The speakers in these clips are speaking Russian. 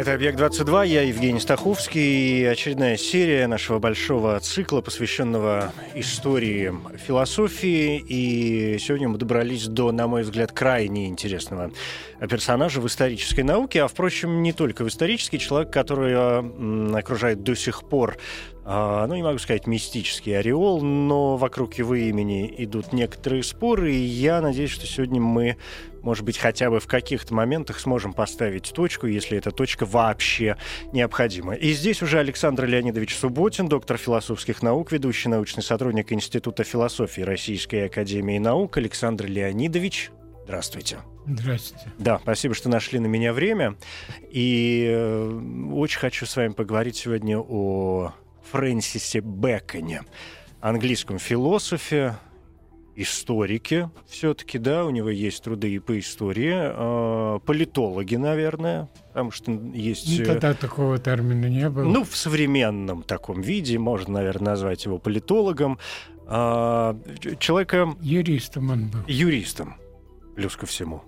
Это «Объект-22», я Евгений Стаховский, и очередная серия нашего большого цикла, посвященного истории философии. И сегодня мы добрались до, на мой взгляд, крайне интересного персонажа в исторической науке, а, впрочем, не только в исторический, человек, который окружает до сих пор а, ну, не могу сказать мистический ореол, но вокруг его имени идут некоторые споры, и я надеюсь, что сегодня мы, может быть, хотя бы в каких-то моментах сможем поставить точку, если эта точка вообще необходима. И здесь уже Александр Леонидович Субботин, доктор философских наук, ведущий научный сотрудник Института философии Российской Академии Наук. Александр Леонидович, здравствуйте. Здравствуйте. Да, спасибо, что нашли на меня время. И э, очень хочу с вами поговорить сегодня о Фрэнсисе Бэконе, английском философе, историке все-таки, да, у него есть труды и по истории, э, политологи, наверное, потому что есть... Ну, тогда такого термина не было. Ну, в современном таком виде можно, наверное, назвать его политологом. Э, человека... Юристом он был. Юристом, плюс ко всему.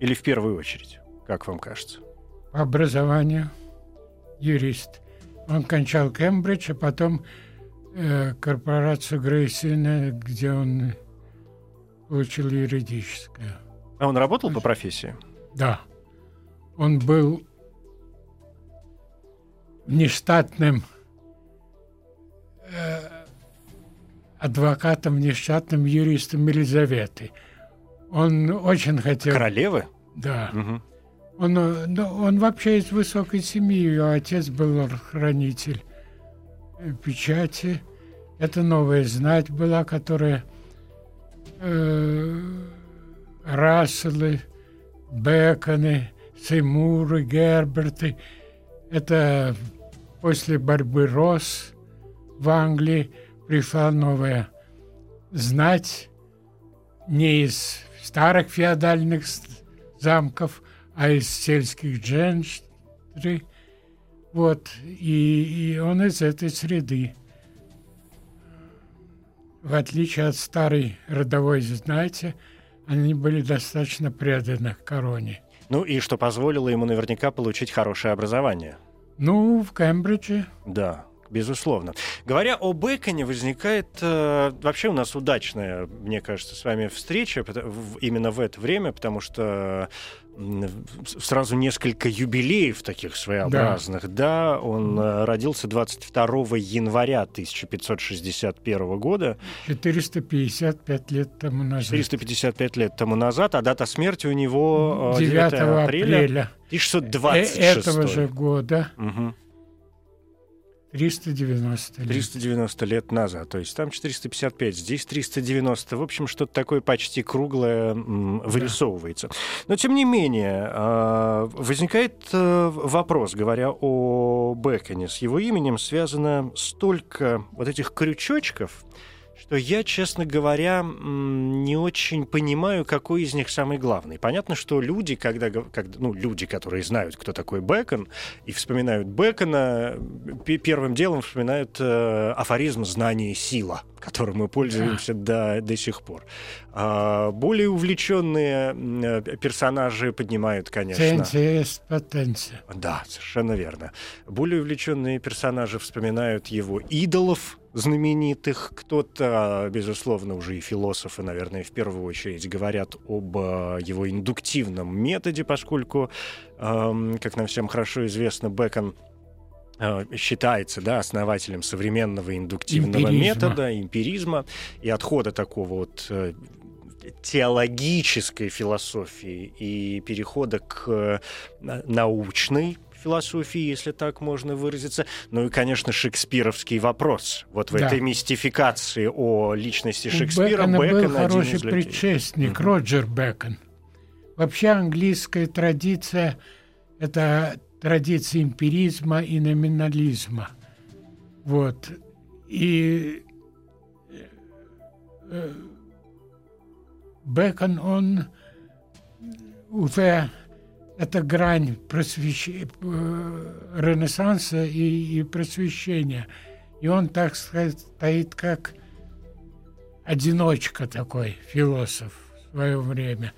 Или в первую очередь, как вам кажется? По образованию юрист. Он кончал Кембридж, а потом э, корпорацию Грейсина, где он получил юридическое. А он работал по профессии? Да. Он был нештатным э, адвокатом, нештатным юристом Елизаветы. Он очень хотел... Королевы? Да. Угу. Он, ну, он вообще из высокой семьи. Ее отец был хранитель печати. Это новая знать была, которая э, Расселы, Беконы, Сеймуры, Герберты. Это после борьбы Рос в Англии пришла новая знать не из старых феодальных замков, а из сельских дженштры. Вот, и, и он из этой среды. В отличие от старой родовой знати, они были достаточно преданы короне. Ну и что позволило ему наверняка получить хорошее образование. Ну, в Кембридже. Да, безусловно. Говоря о Беконе, возникает э, вообще у нас удачная, мне кажется, с вами встреча в, именно в это время, потому что сразу несколько юбилеев таких своеобразных. Да, да он mm. родился 22 января 1561 года. 455 лет тому назад. 455 лет тому назад, а дата смерти у него 9, 9 апреля, апреля 1626. Этого же года. Угу. 390 лет. 390 лет назад. То есть там 455, здесь 390. В общем, что-то такое почти круглое вырисовывается. Да. Но, тем не менее, а, возникает э, вопрос, говоря о Беконе. С его именем связано столько вот этих крючочков, что я, честно говоря, не очень понимаю, какой из них самый главный. Понятно, что люди, когда, когда ну, люди, которые знают, кто такой Бекон, и вспоминают Бекона, первым делом вспоминают э, афоризм «знание – сила», которым мы пользуемся до, до сих пор. А более увлеченные персонажи поднимают, конечно... потенция. Да, совершенно верно. Более увлеченные персонажи вспоминают его идолов, знаменитых. Кто-то, безусловно, уже и философы, наверное, в первую очередь говорят об э, его индуктивном методе, поскольку, как нам всем хорошо известно, Бекон считается да, основателем современного индуктивного эмпиризма. метода, эмпиризма и отхода такого вот э, теологической философии и перехода к научной философии, если так можно выразиться. Ну и, конечно, шекспировский вопрос. Вот в да. этой мистификации о личности Шекспира Бекона Бекон был хороший предшественник, угу. Роджер Бекон. Вообще английская традиция — это традиции эмпиризма и номинализма. Вот. И э, Бекон, он уже это грань просвещ... Э, Ренессанса и, и просвещения. И он, так сказать, стоит как одиночка такой, философ в свое время.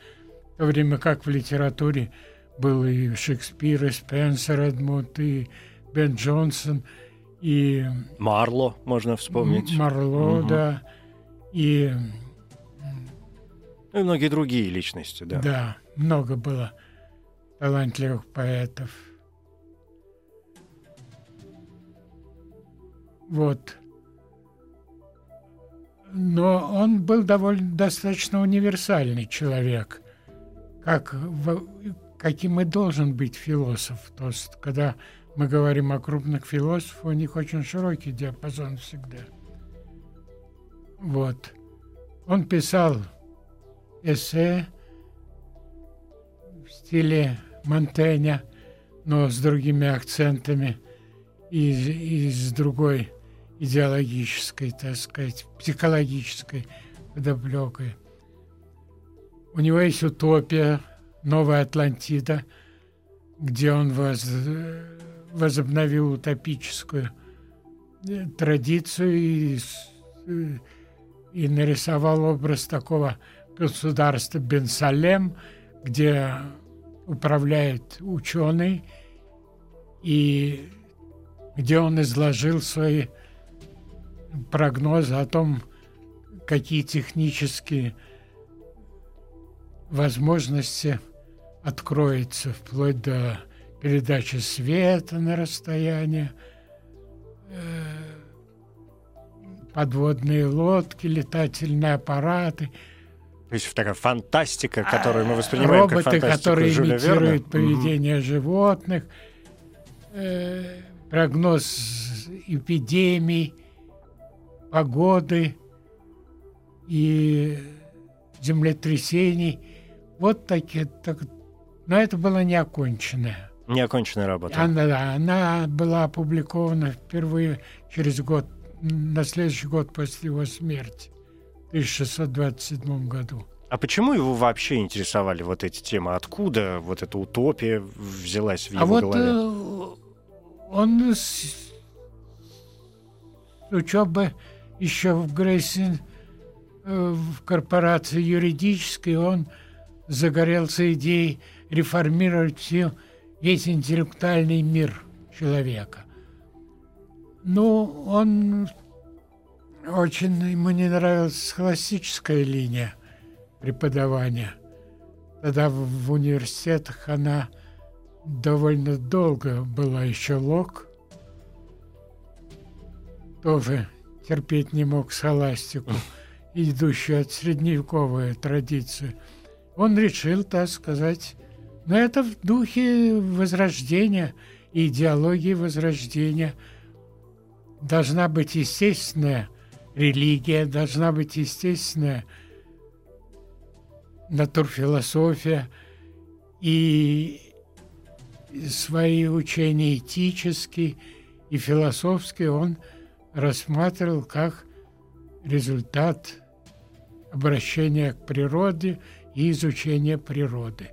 В то время как в литературе был и Шекспир, и Спенсер Эдмунд, и Бен Джонсон, и... Марло можно вспомнить. Марло, угу. да. И... Ну и многие другие личности, да. Да, много было талантливых поэтов. Вот. Но он был довольно достаточно универсальный человек, как, каким и должен быть философ. То есть, когда мы говорим о крупных философах, у них очень широкий диапазон всегда. Вот. Он писал эссе в стиле Монтэня, но с другими акцентами и, и с другой идеологической, так сказать, психологической подоплекой. У него есть утопия, новая Атлантида, где он воз, возобновил утопическую э, традицию и, э, и нарисовал образ такого государства Бенсалем, где управляет ученый, и где он изложил свои прогнозы о том, какие технические возможности откроются вплоть до передачи света на расстояние, э, подводные лодки, летательные аппараты – то есть такая фантастика, которую мы воспринимаем Роботы, как фантастику которые Жюля имитируют Верна. поведение mm-hmm. животных, э, прогноз эпидемий, погоды и землетрясений. Вот такие. Так, но это было неоконченное. Неоконченная работа. Она, она была опубликована впервые через год, на следующий год после его смерти. 1627 году. А почему его вообще интересовали вот эти темы? Откуда вот эта утопия взялась в а его а вот, голове? Э, он с, с учебы еще в Грейсин, э, в корпорации юридической, он загорелся идеей реформировать все, весь интеллектуальный мир человека. Ну, он очень ему не нравилась классическая линия преподавания. Тогда в, университетах она довольно долго была еще лог. Тоже терпеть не мог схоластику, идущую от средневековой традиции. Он решил, так сказать, но это в духе возрождения, идеологии возрождения. Должна быть естественная религия, должна быть естественная натурфилософия и свои учения этические и философские он рассматривал как результат обращения к природе и изучения природы,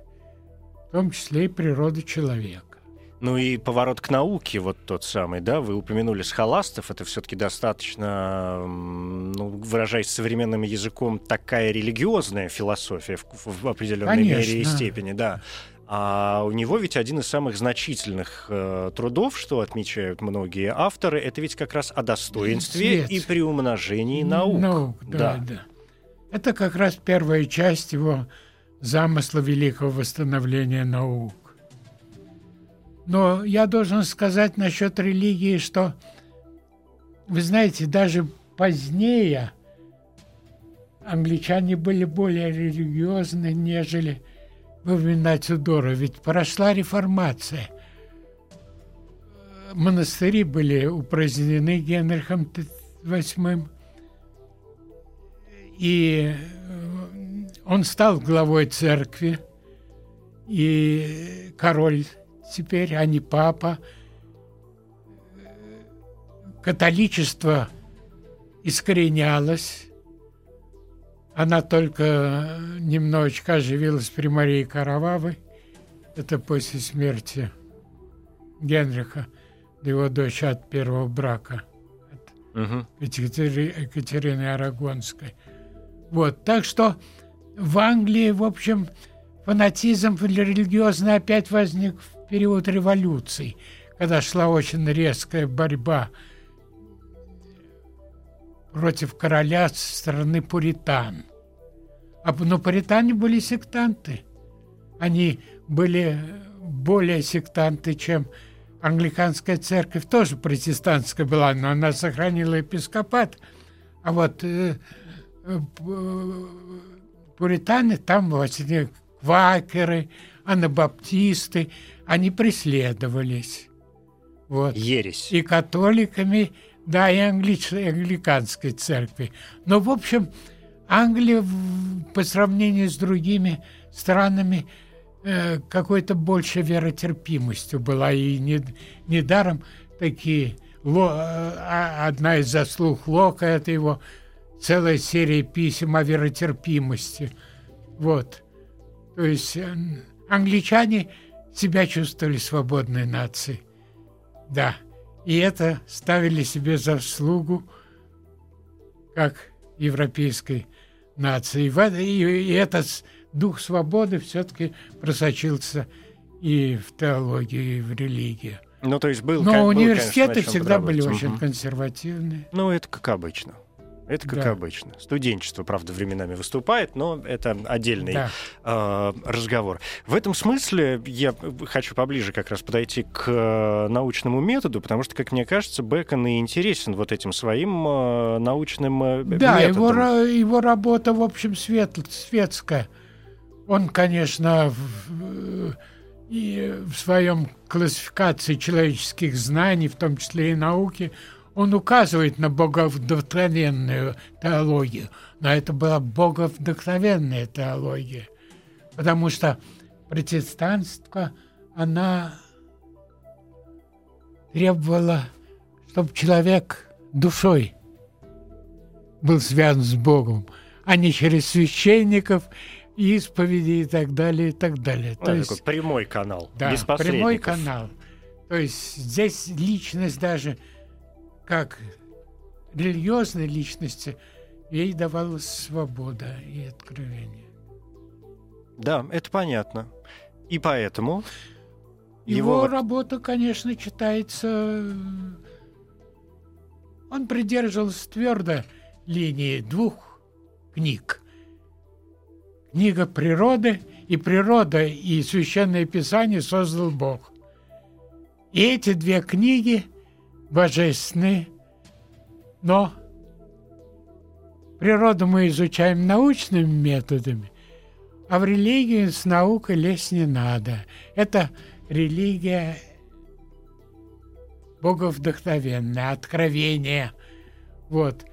том числе и природы человека. Ну и поворот к науке, вот тот самый, да, вы упомянули схоластов, это все-таки достаточно, ну, выражаясь современным языком, такая религиозная философия в, в определенной Конечно. мере и степени, да. А у него ведь один из самых значительных э, трудов, что отмечают многие авторы, это ведь как раз о достоинстве Свет. и приумножении наук. Наук, да, да, да. Это как раз первая часть его замысла великого восстановления наук. Но я должен сказать насчет религии, что, вы знаете, даже позднее англичане были более религиозны, нежели во времена Тюдора. Ведь прошла реформация. Монастыри были упразднены Генрихом VIII. И он стал главой церкви, и король теперь, а не папа. Католичество искоренялось. Она только немножечко оживилась при Марии Карававой. Это после смерти Генриха, его дочь от первого брака, от угу. Екатери, Екатерины Арагонской. Вот, так что в Англии, в общем, фанатизм религиозный опять возник в период революции, когда шла очень резкая борьба против короля со стороны пуритан. А, но пуритане были сектанты. Они были более сектанты, чем англиканская церковь. Тоже протестантская была, но она сохранила епископат. А вот э, э, пуритане, там эти квакеры, анабаптисты, они преследовались. Вот. Ересь. И католиками, да, и англич, англиканской церкви. Но, в общем, Англия по сравнению с другими странами э, какой-то больше веротерпимостью была. И не, недаром такие... Ло, э, одна из заслуг Лока – это его целая серия писем о веротерпимости. Вот. То есть э, англичане себя чувствовали свободной нацией. Да. И это ставили себе заслугу как европейской нации. И, этот дух свободы все-таки просочился и в теологию, и в религию. Ну, то есть был, Но был, университеты конечно, всегда были очень консервативные. Ну, это как обычно. Это как да. обычно. Студенчество, правда, временами выступает, но это отдельный да. э, разговор. В этом смысле я хочу поближе как раз подойти к э, научному методу, потому что, как мне кажется, Бекон и интересен вот этим своим э, научным э, да, методом. Да, его, его работа, в общем, свет, светская. Он, конечно, в, и в своем классификации человеческих знаний, в том числе и науки, он указывает на боговдохновенную теологию, но это была боговдохновенная теология, потому что протестантство, она требовала, чтобы человек душой был связан с Богом, а не через священников, исповеди и так далее, и так далее. Ну, То есть, такой прямой канал, да, без прямой канал. То есть здесь личность даже – как религиозной личности, ей давалась свобода и откровение. Да, это понятно. И поэтому... Его, его работа, конечно, читается... Он придерживался твердо линии двух книг. Книга природы и природа и священное писание создал Бог. И эти две книги божественны, но природу мы изучаем научными методами, а в религию с наукой лезть не надо. Это религия боговдохновенная, откровение. Вот.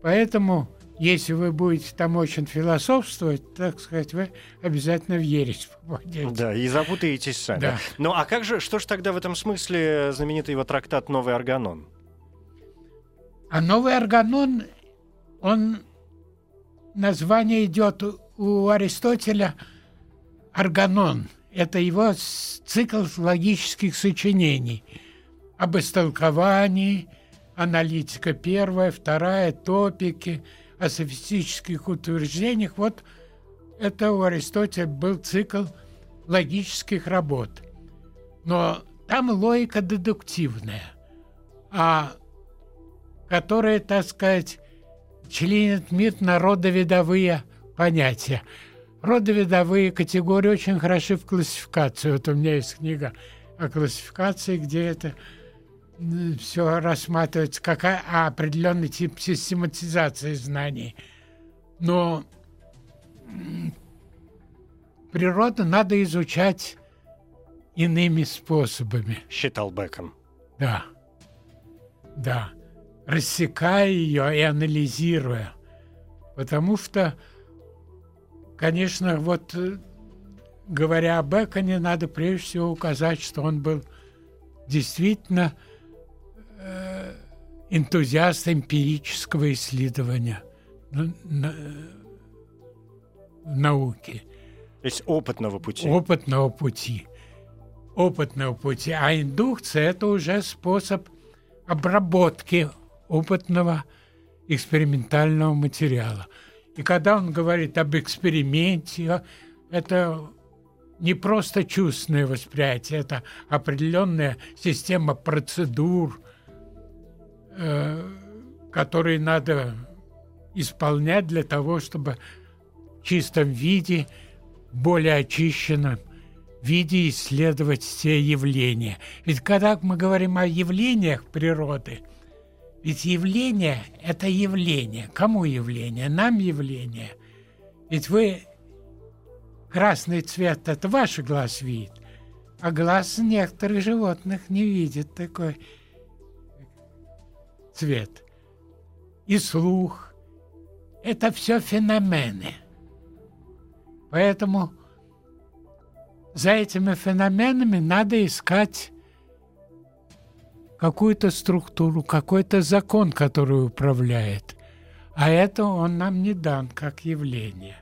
Поэтому, если вы будете там очень философствовать, так сказать, вы обязательно в ересь попадете. Да, и запутаетесь сами. Да. Ну, а как же, что же тогда в этом смысле знаменитый его трактат «Новый органон»? А «Новый органон», он, название идет у Аристотеля «Органон». Это его цикл логических сочинений об истолковании, аналитика первая, вторая, топики, о софистических утверждениях. Вот это у Аристотеля был цикл логических работ. Но там логика дедуктивная, а которая, так сказать, членит мир на родовидовые понятия. Родовидовые категории очень хороши в классификации. Вот у меня есть книга о классификации, где это все рассматривается как определенный тип систематизации знаний. Но природу надо изучать иными способами. Считал Бекон. Да. Да. Рассекая ее и анализируя. Потому что, конечно, вот э, говоря о Беконе, надо прежде всего указать, что он был действительно энтузиаст эмпирического исследования на, на, в науке. То есть опытного пути. Опытного пути. Опытного пути. А индукция – это уже способ обработки опытного экспериментального материала. И когда он говорит об эксперименте, это не просто чувственное восприятие, это определенная система процедур, э, которые надо исполнять для того, чтобы в чистом виде, более очищенном виде исследовать все явления. Ведь когда мы говорим о явлениях природы, ведь явление – это явление. Кому явление? Нам явление. Ведь вы красный цвет – это ваш глаз видит, а глаз некоторых животных не видит такой цвет. И слух – это все феномены. Поэтому за этими феноменами надо искать какую-то структуру, какой-то закон, который управляет. А это он нам не дан как явление.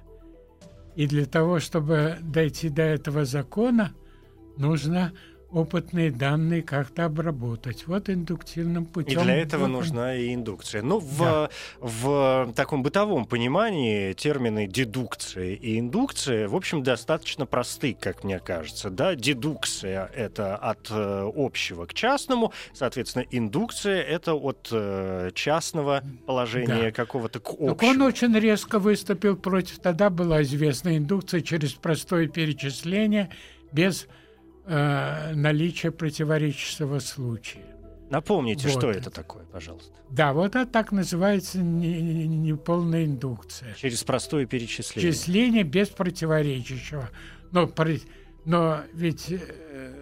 И для того, чтобы дойти до этого закона, нужно опытные данные как-то обработать. Вот индуктивным путем. И для этого нужна и индукция. Ну, в, да. в таком бытовом понимании термины дедукция и индукция, в общем, достаточно просты, как мне кажется. Да, дедукция — это от э, общего к частному, соответственно, индукция — это от э, частного положения да. какого-то к общему. Так он очень резко выступил против, тогда была известна индукция через простое перечисление без э, наличие противоречивого случая. Напомните, вот. что это такое, пожалуйста. Да, вот это так называется неполная не, не индукция. Через простое перечисление. Перечисление без противоречащего. Но, но ведь э,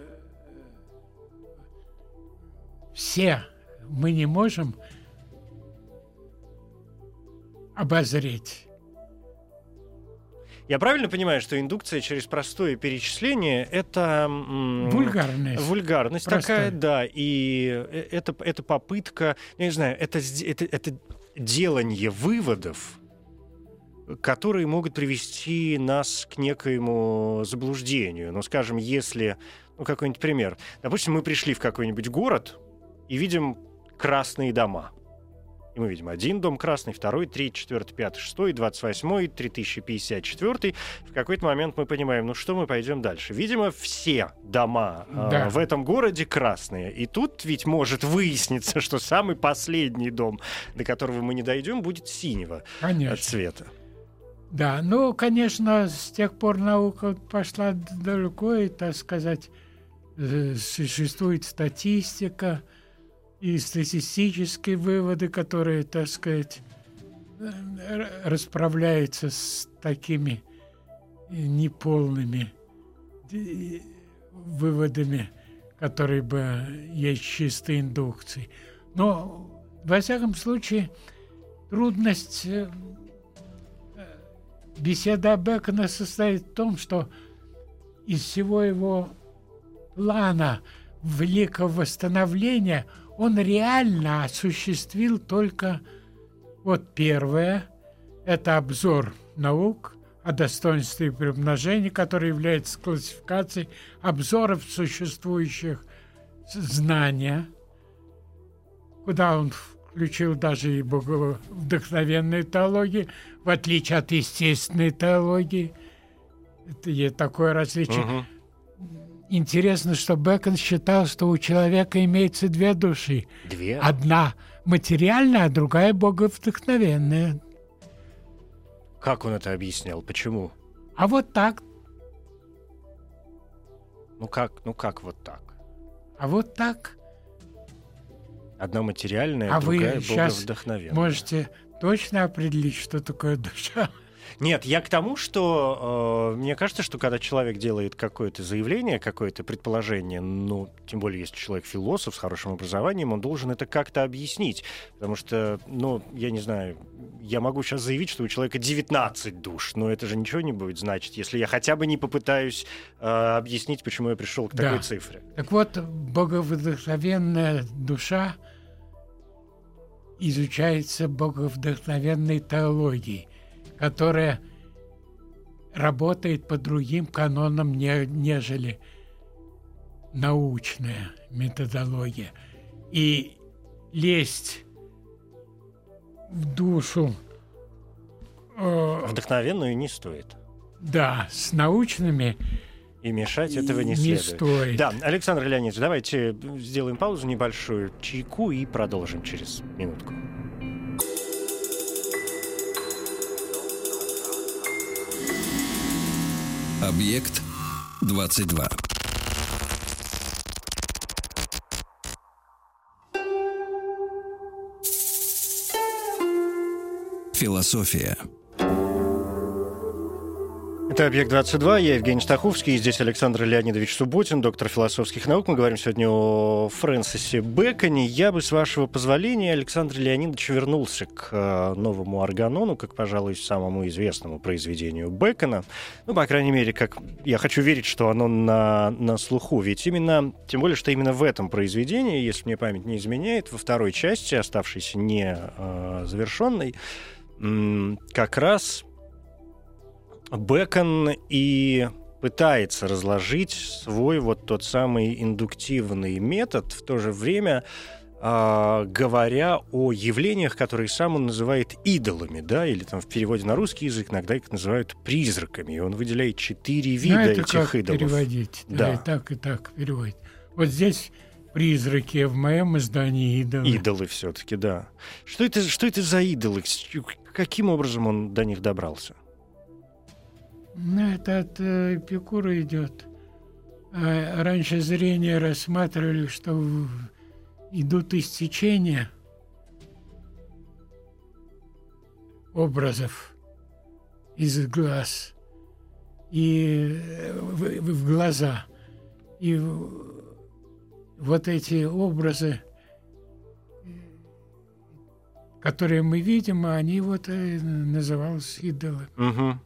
все мы не можем обозреть я правильно понимаю, что индукция через простое перечисление это вульгарность, вульгарность такая, да, и э, это это попытка, я не знаю, это это это делание выводов, которые могут привести нас к некоему заблуждению. Ну, скажем, если, ну, какой-нибудь пример. Допустим, мы пришли в какой-нибудь город и видим красные дома. И мы видим один дом красный, второй, третий, четвертый, пятый, шестой, двадцать восьмой, три тысячи пятьдесят четвертый. В какой-то момент мы понимаем, ну что мы пойдем дальше. Видимо, все дома э, да. в этом городе красные. И тут ведь может выясниться, что самый последний дом, до которого мы не дойдем, будет синего Конечно. цвета. Да, ну, конечно, с тех пор наука пошла далеко, и, так сказать, э, существует статистика, и статистические выводы, которые, так сказать, расправляются с такими неполными выводами, которые бы есть чистой индукции. Но, во всяком случае, трудность э, беседа Бекона состоит в том, что из всего его плана великого восстановления – он реально осуществил только вот первое, это обзор наук о достоинстве и приумножении, который является классификацией обзоров существующих знания, куда он включил даже и боговдохновенную теологию, в отличие от естественной теологии. Это такое различие. Угу. Интересно, что Бекон считал, что у человека имеется две души. Две? Одна материальная, а другая боговдохновенная. Как он это объяснял? Почему? А вот так. Ну как, ну как вот так? А вот так. Одна материальная, а другая вы боговдохновенная. можете точно определить, что такое душа? Нет, я к тому, что э, мне кажется, что когда человек делает какое-то заявление, какое-то предположение, ну, тем более, если человек философ с хорошим образованием, он должен это как-то объяснить. Потому что, ну, я не знаю, я могу сейчас заявить, что у человека 19 душ, но это же ничего не будет значить, если я хотя бы не попытаюсь э, объяснить, почему я пришел к Да. такой цифре. Так вот, боговдохновенная душа изучается боговдохновенной теологией, которая работает по другим канонам, не- нежели научная методология. И лезть в душу э, Вдохновенную не стоит. да, с научными И мешать этого не, не следует. стоит. Да, Александр Леонидович, давайте сделаем паузу небольшую, чайку и продолжим через минутку. Объект 22. Философия. Это «Объект-22», я Евгений Стаховский, и здесь Александр Леонидович Субботин, доктор философских наук. Мы говорим сегодня о Фрэнсисе Бэконе. Я бы, с вашего позволения, Александр Леонидович вернулся к э, новому органону, как, пожалуй, самому известному произведению Бэкона. Ну, по крайней мере, как я хочу верить, что оно на, на слуху. Ведь именно, тем более, что именно в этом произведении, если мне память не изменяет, во второй части, оставшейся не э, завершенной, как раз Бэкон и пытается разложить свой вот тот самый индуктивный метод, в то же время а, говоря о явлениях, которые сам он называет идолами, да, или там в переводе на русский язык иногда их называют призраками, и он выделяет четыре вида Знаете, этих как идолов. переводить? Да. Да. и так, и так переводить. Вот здесь призраки, в моем издании идолы. Идолы все-таки, да. Что это, что это за идолы? Каким образом он до них добрался? Ну, это от э, Эпикура идет. А раньше зрение рассматривали, что идут истечения образов из глаз и э, в, в- глаза. И вот эти образы, э, которые мы видим, они вот назывались идолы. Мгм.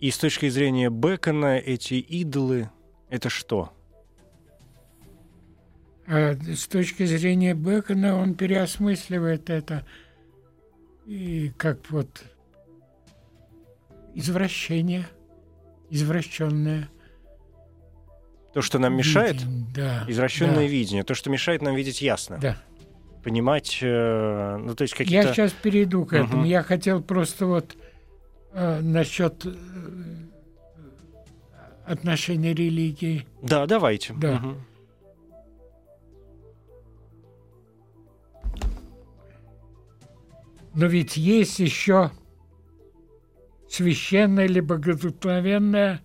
И с точки зрения Бекона эти идолы — это что? А с точки зрения Бекона он переосмысливает это и как вот извращение, извращенное. То, что нам мешает? видение. Да. Извращенное да, видение, то, что мешает нам видеть ясно. Да. Понимать, э, ну, то есть Я какие-то... сейчас перейду к этому. Мгм. Я хотел просто вот э, насчет э, отношения религии. Да, давайте. Да. Мгм. Но ведь есть еще священная или богодухновенная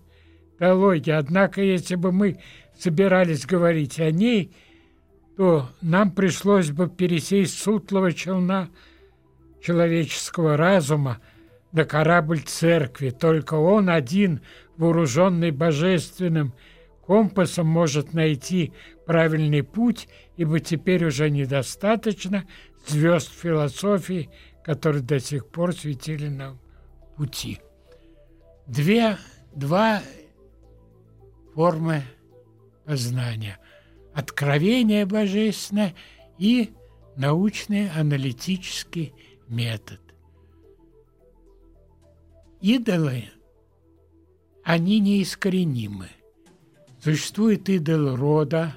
теология. Однако, если бы мы собирались говорить о ней, то нам пришлось бы пересесть с утлого челна человеческого разума на корабль церкви. Только он один, вооруженный божественным компасом, может найти правильный путь, ибо теперь уже недостаточно звезд философии, которые до сих пор светили нам пути. Две, два формы познания. Откровение божественное и научный аналитический метод. Идолы, они неискоренимы. Существует идол рода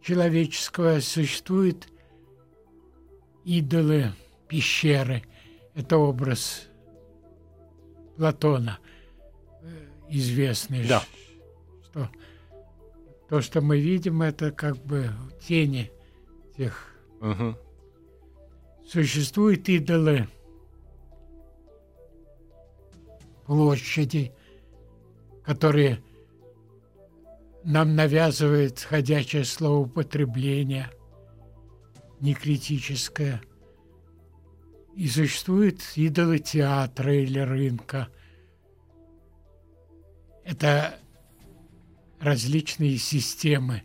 человеческого, существуют идолы пещеры. Это образ Платона, э, известный. Да. Что то, что мы видим, это как бы тени тех. Мгм. Существуют идолы площади, которые нам навязывает ходячее словоупотребление, некритическое. И существуют идолы театра или рынка. Это различные системы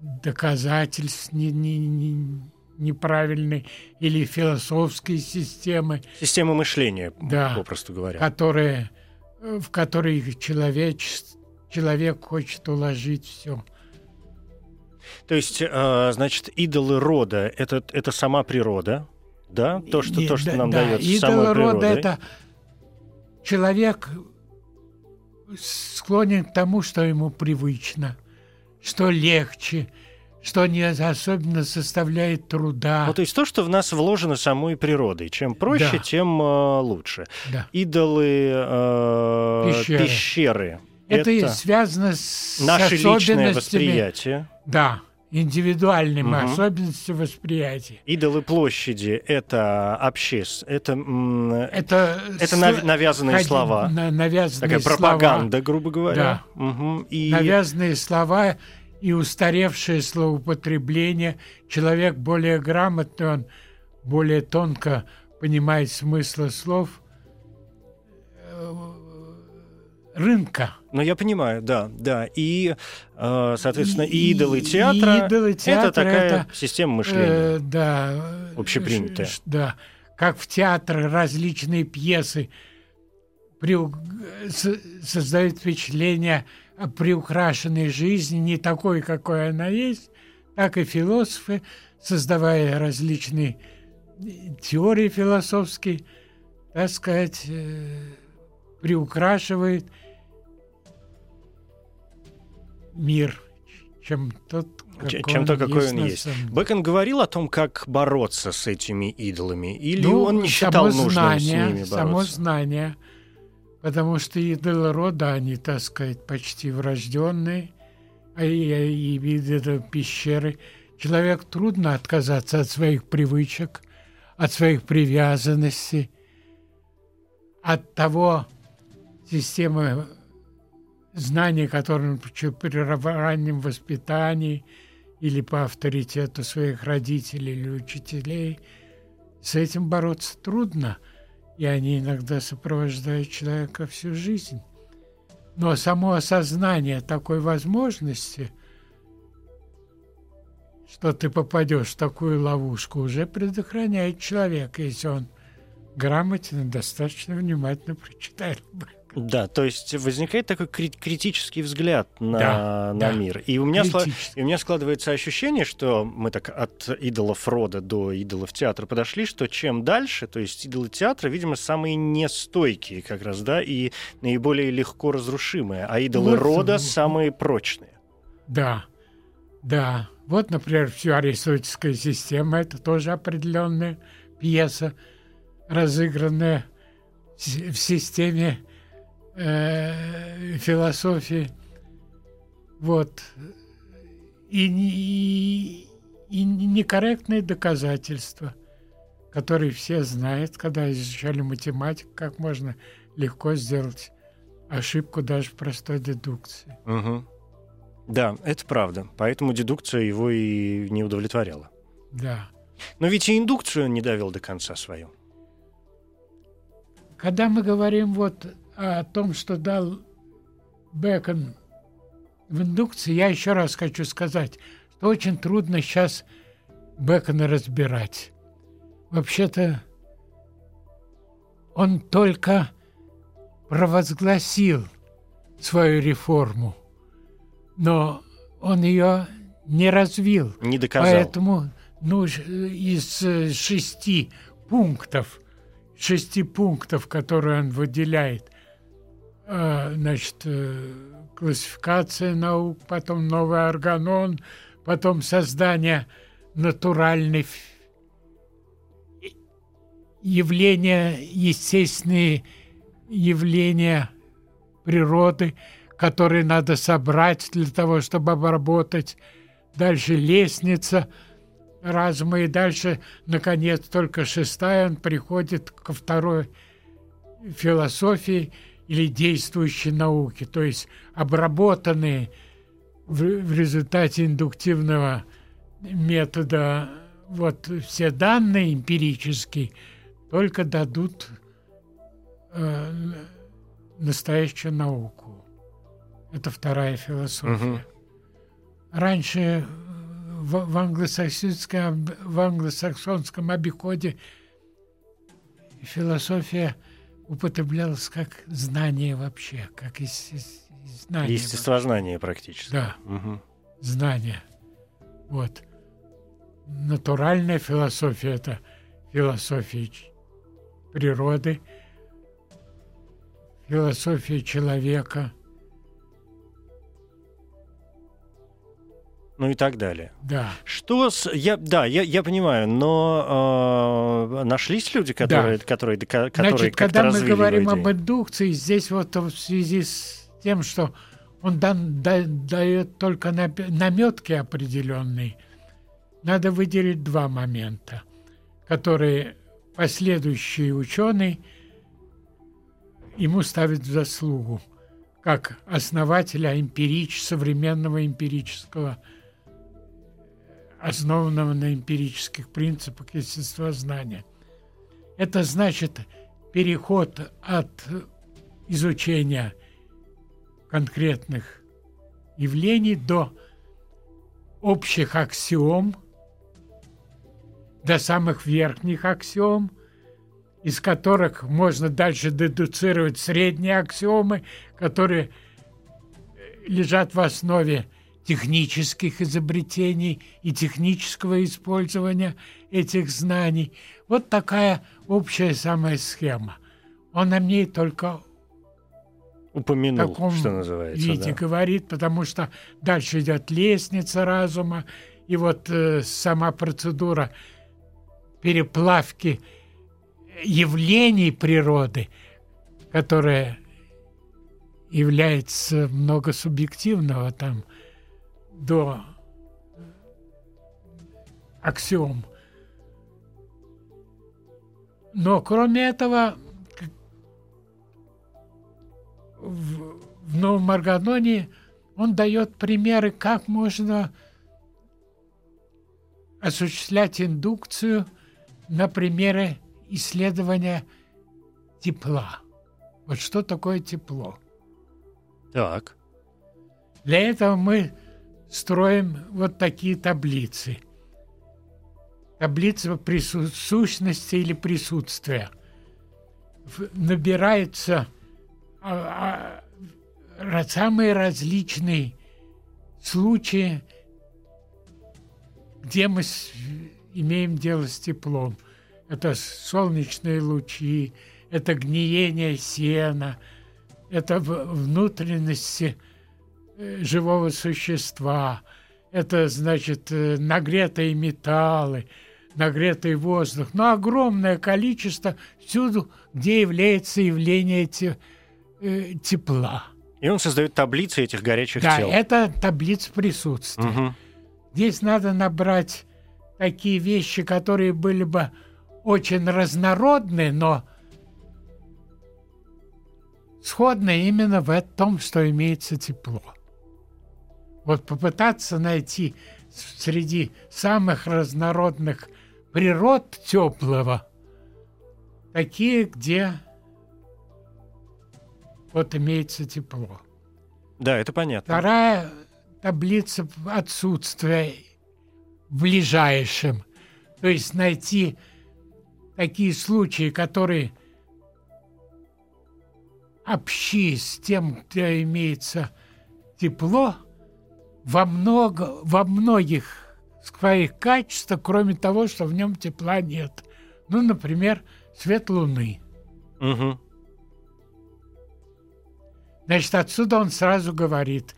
доказательств не- не- не- неправильной или философской системы. Система мышления, да, попросту говоря. Которые, э, в которые человек, человек хочет уложить все. То есть, э, значит, идолы рода это, это сама природа, да? То, что, и, то, что да, нам да, дается идолы самой рода природой. это человек склонен к тому, что ему привычно, что легче, что не особенно составляет труда. Ну, то есть то, что в нас вложено самой природой. Чем проще, да. тем э, лучше. Да. Идолы, э, пещеры. пещеры. Это, это связано с наше личное восприятие. Да индивидуальным угу. особенностям восприятия. Идолы площади — это общество, это, это, это нав, навязанные ходи, слова. На, навязанные Такая слова. пропаганда, грубо говоря. Да. Угу. И... Навязанные слова и устаревшее словоупотребление. Человек более грамотный, он более тонко понимает смысл слов рынка. Ну, я понимаю, да, да. И, э, соответственно, и, идолы театра, и идолы театра это такая это, система мышления. Э, да. Общепринятая. Да. Как в театре различные пьесы при, создают впечатление приукрашенной жизни, не такой, какой она есть, так и философы, создавая различные теории философские, так сказать, э, приукрашивают – мир, чем тот, какой чем он то, какой он есть. Бэкон говорил о том, как бороться с этими идолами, или ну, он не считал нужным знание, с ними бороться? Само знание, потому что идолы рода, они, так сказать, почти врожденные, а и, и виды пещеры. Человек трудно отказаться от своих привычек, от своих привязанностей, от того системы знания, которые при раннем воспитании или по авторитету своих родителей или учителей, с этим бороться трудно, и они иногда сопровождают человека всю жизнь. Но само осознание такой возможности, что ты попадешь в такую ловушку, уже предохраняет человека, если он грамотно, достаточно внимательно прочитает бы. Да, то есть возникает такой критический взгляд на, да, на да. мир. И у, меня сла- и у меня складывается ощущение, что мы так от идолов рода до идолов театра подошли, что чем дальше, то есть идолы театра, видимо, самые нестойкие как раз, да, и наиболее легко разрушимые, а идолы вот, рода самые прочные. Да, да. Вот, например, вся аристотельская система — это тоже определенная пьеса, разыгранная в системе э, философии. Вот. И, и, и некорректные доказательства, которые все знают, когда изучали математику, как можно легко сделать ошибку даже в простой дедукции. Угу. Да, это правда. Поэтому дедукция его и не удовлетворяла. Да. Но ведь и индукцию он не довел до конца свою. Когда мы говорим вот о том, что дал Бекон в индукции, я еще раз хочу сказать, что очень трудно сейчас Бекона разбирать. Вообще-то он только провозгласил свою реформу, но он ее не развил. Не доказал. Поэтому ну, из шести пунктов, шести пунктов, которые он выделяет, Э, значит, э, классификация наук, потом новый органон, потом создание натуральных явления, естественные явления природы, которые надо собрать для того, чтобы обработать. Дальше лестница разума, и дальше, наконец, только шестая, он приходит ко второй философии – или действующей науки, то есть обработанные в, в результате индуктивного метода вот все данные эмпирические только дадут э, настоящую науку. Это вторая философия. Угу. Раньше в, в, англосаксонском, в англосаксонском обиходе философия употреблялась как знание вообще, как из, из, знание. Естествознание практически. Да, угу. знание. Вот. Натуральная философия – это философия природы, философия человека – ну и так далее. Да. Что с... Я, да, я, я понимаю, но э, нашлись люди, которые, да. которые, которые Значит, когда мы говорим об индукции, здесь вот в связи с тем, что он дан, да, дает только наметки определенные, надо выделить два момента, которые последующие ученые ему ставят в заслугу как основателя эмпирич, современного эмпирического основанного на эмпирических принципах естествознания. Это значит переход от изучения конкретных явлений до общих аксиом, до самых верхних аксиом, из которых можно дальше дедуцировать средние аксиомы, которые лежат в основе технических изобретений и технического использования этих знаний. Вот такая общая самая схема. Он о ней только упомянул, таком что называется. Виде да. говорит, потому что дальше идет лестница разума, и вот э, сама процедура переплавки явлений природы, которая является много субъективного там – до аксиом. Но кроме этого, в, в Новом Аргононе он дает примеры, как можно осуществлять индукцию на примере исследования тепла. Вот что такое тепло? Так. Для этого мы строим вот такие таблицы. Таблица присутствия или присутствия. Набираются а, а, самые различные случаи, где мы с, имеем дело с теплом. Это солнечные лучи, это гниение сена, это внутренности Э, живого существа. Это, значит, э, нагретые металлы, нагретый воздух. Но огромное количество всюду, где является явление те, э, тепла. И он создает таблицы этих горячих да, тел. Да, это таблица присутствия. Угу. Здесь надо набрать такие вещи, которые были бы очень разнородны, но сходны именно в том, что имеется тепло. Вот попытаться найти среди самых разнородных природ теплого такие, где вот имеется тепло. Да, это понятно. Вторая таблица отсутствия в ближайшем. То есть найти такие случаи, которые общи с тем, где имеется тепло, во, много, во многих своих качествах, кроме того, что в нем тепла нет. Ну, например, свет Луны. Угу. Значит, отсюда он сразу говорит,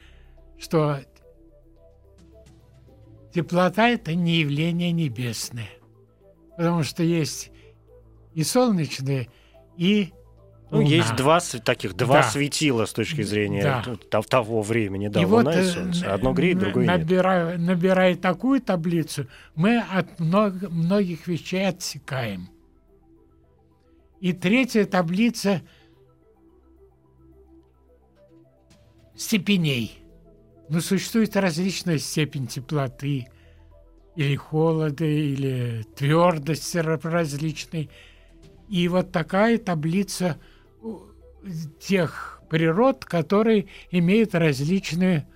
что теплота – это не явление небесное. Потому что есть и солнечные, и ну, Луна. есть два таких, два да. светила с точки зрения да. того времени, да, и Луна вот, и э, Солнце. Одно греет, другое набирая, нет. Набирая такую таблицу, мы от много, многих вещей отсекаем. И третья таблица степеней. Ну, существует различная степень теплоты, или холода, или твердости различной. И вот такая таблица – тех природ, которые имеют различную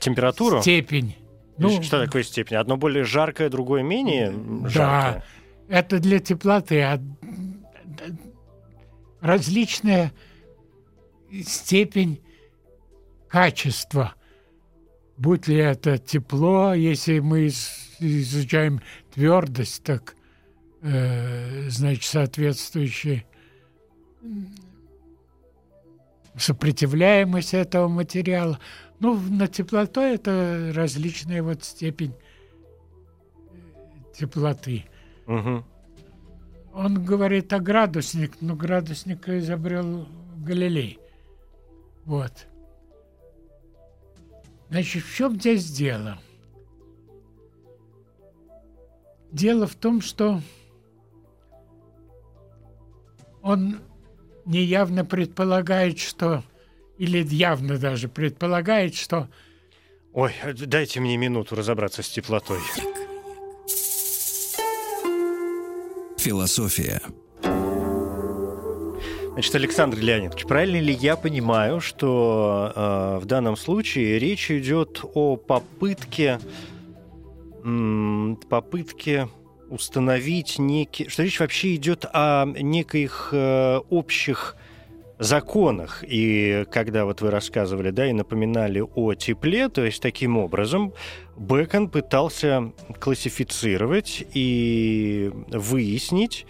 температуру, степень Ну, что такое степень? Одно более жаркое, другое менее жаркое? Да, это для теплоты. А различная степень качества. Будь ли это тепло, если мы изучаем твердость, так э, значит соответствующая сопротивляемость этого материала. Ну, на теплоту это различная вот степень э, теплоты. Угу. Он говорит о градусник, но градусник изобрел Галилей. Вот. Значит, в чем здесь дело? Дело в том, что он неявно предполагает, что или явно даже предполагает, что... Ой, дайте мне минуту разобраться с теплотой. Философия. Значит, Александр Леонидович, правильно ли я понимаю, что э, в данном случае речь идет о попытке, м, попытке установить некий, что речь вообще идет о неких э, общих законах. И когда вот вы рассказывали, да, и напоминали о тепле, то есть таким образом Бэкон пытался классифицировать и выяснить,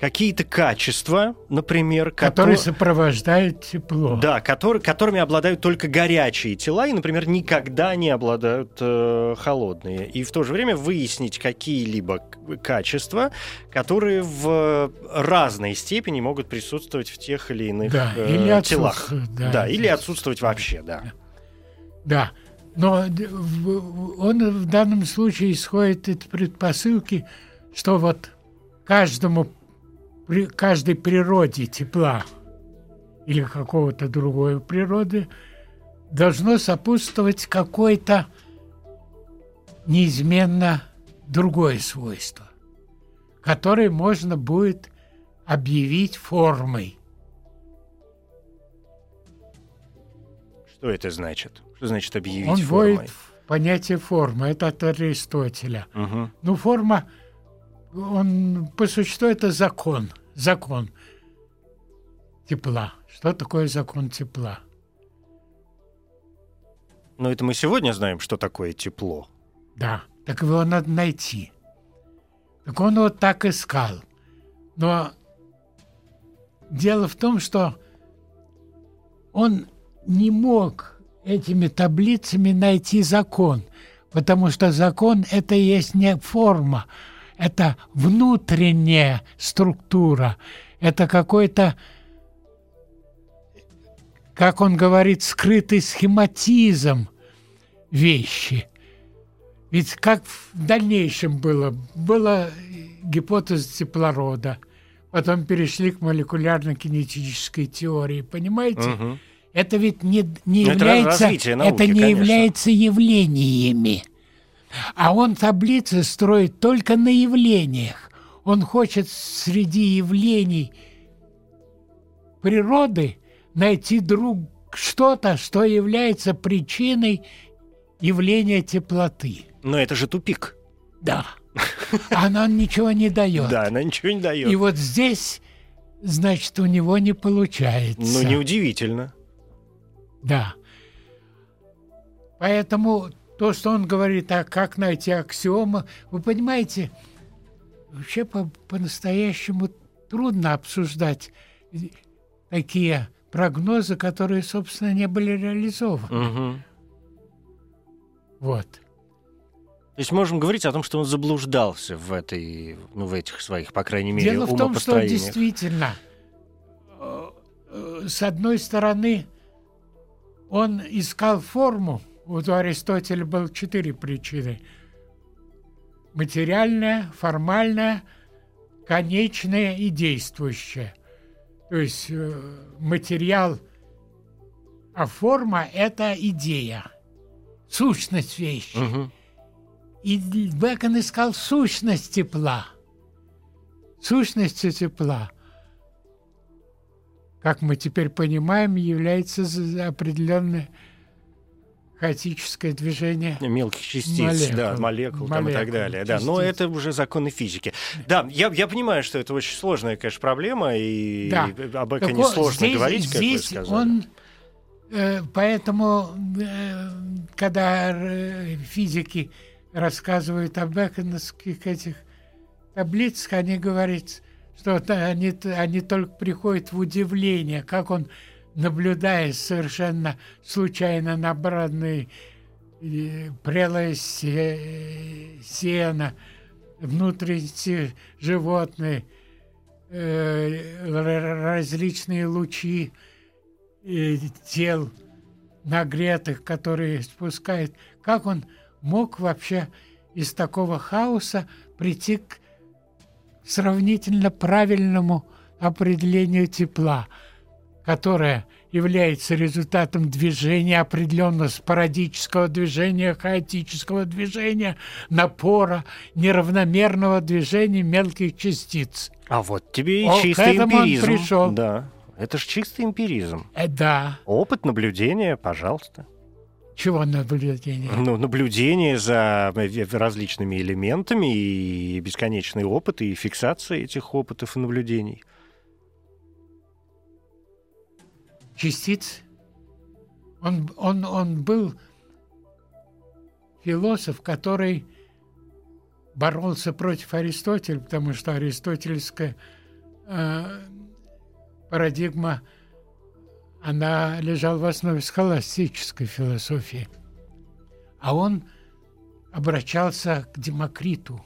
какие-то качества, например, которые котор... сопровождают тепло. Да, который, которыми обладают только горячие тела и, например, никогда не обладают э, холодные. И в то же время выяснить какие-либо качества, которые в разной степени могут присутствовать в тех или иных да, э, или телах. Да, да, или отсутствовать вообще, да. Да. Но он в данном случае исходит из предпосылки, что вот каждому при каждой природе тепла или какого-то другой природы должно сопутствовать какое-то неизменно другое свойство, которое можно будет объявить формой. Что это значит? Что значит объявить Он формой? вводит понятие формы. Это от Аристотеля. Угу. Ну, форма он по существу это закон, закон тепла. Что такое закон тепла? Ну, это мы сегодня знаем, что такое тепло. Да, так его надо найти. Так он вот так искал. Но дело в том, что он не мог этими таблицами найти закон, потому что закон – это есть не форма, это внутренняя структура, это какой-то, как он говорит, скрытый схематизм вещи. Ведь как в дальнейшем было? Была гипотеза теплорода, потом перешли к молекулярно-кинетической теории, понимаете? Угу. Это ведь не, не это является, это не конечно. является явлениями. А он таблицы строит только на явлениях. Он хочет среди явлений природы найти друг что-то, что является причиной явления теплоты. Но это же тупик. Да. Она ничего не дает. Да, она ничего не дает. И вот здесь, значит, у него не получается. Ну, неудивительно. Да. Поэтому то, что он говорит, а как найти аксиомы, вы понимаете, вообще по- по-настоящему трудно обсуждать такие прогнозы, которые, собственно, не были реализованы. Угу. Вот. То есть можем говорить о том, что он заблуждался в этой, ну, в этих своих, по крайней мере, Дело в том, что действительно, э, э, с одной стороны, он искал форму, вот у Аристотеля было четыре причины. Материальная, формальная, конечная и действующая. То есть э, материал, а форма – это идея, сущность вещи. Угу. И Бекон искал сущность тепла. Сущность тепла, как мы теперь понимаем, является определенной хаотическое движение мелких частиц, молекул, да, молекул, молекул там и так далее. Частиц. Да, но это уже законы физики. Да, я, я понимаю, что это очень сложная, конечно, проблема, и да. об этом не сложно здесь, говорить, как здесь вы сказали. Он, э, поэтому, э, когда физики рассказывают об бэконовских этих таблицах, они говорят, что они, они только приходят в удивление, как он, наблюдая совершенно случайно набранный прелое сено, внутренности животные, э, различные лучи э, тел нагретых, которые спускает. Как он мог вообще из такого хаоса прийти к сравнительно правильному определению тепла, которое является результатом движения определенного спорадического движения, хаотического движения, напора, неравномерного движения мелких частиц. А вот тебе и О, чистый эмпиризм. Он пришел. Да, это же чистый эмпиризм. Э, да. Опыт наблюдения, пожалуйста. Чего наблюдение? Ну, наблюдение за различными элементами и бесконечный опыт, и фиксация этих опытов и наблюдений. Частиц. Он, он, он был философ, который боролся против Аристотеля, потому что аристотельская э, парадигма – она лежала в основе схоластической философии. А он обращался к Демокриту,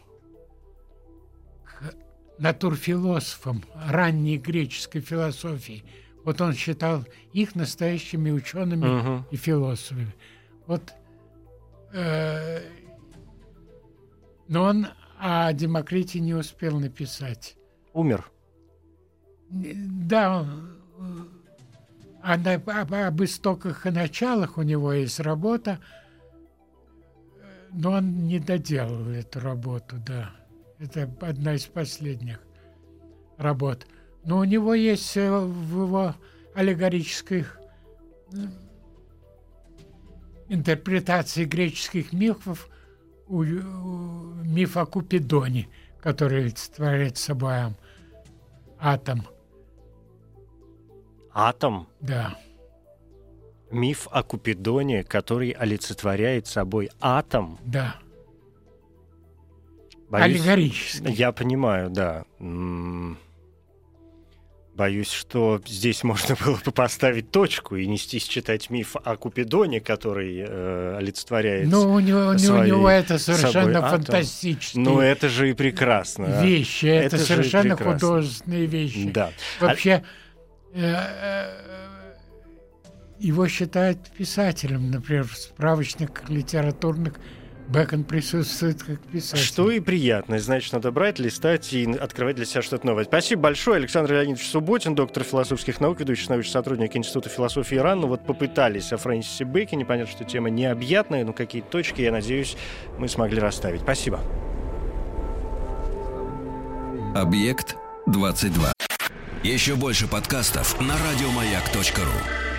к натурфилософам ранней греческой философии. Вот он считал их настоящими учеными uh-huh. и философами. Вот, э, но он о Демокрите не успел написать. Умер. Да, он, а на, об, об истоках и началах у него есть работа, но он не доделал эту работу, да. Это одна из последних работ. Но у него есть э, в его аллегорических э, интерпретации греческих мифов у, у, миф о Купидоне, который олицетворяет собой атом – Атом? Да. Миф о Купидоне, который олицетворяет собой атом? Да. Боюсь, Аллегорический. Я понимаю, да. Боюсь, что здесь можно было бы поставить точку и нестись читать миф о Купидоне, который э, олицетворяет. Ну, у него, у него это совершенно фантастические. Ну, это же и прекрасно. Вещи, это, это совершенно художественные вещи. Да. Вообще. А Э, э, его считают писателем, например, в справочниках литературных Бэкон присутствует как писатель. Что и приятно. Значит, надо брать, листать и открывать для себя что-то новое. Спасибо большое. Александр Леонидович Субботин, доктор философских наук, ведущий научный сотрудник Института философии Иран. Ну вот попытались о Фрэнсисе Бэконе. Понятно, что тема необъятная, но какие-то точки, я надеюсь, мы смогли расставить. Спасибо. Объект 22. Еще больше подкастов на радиомаяк.ру.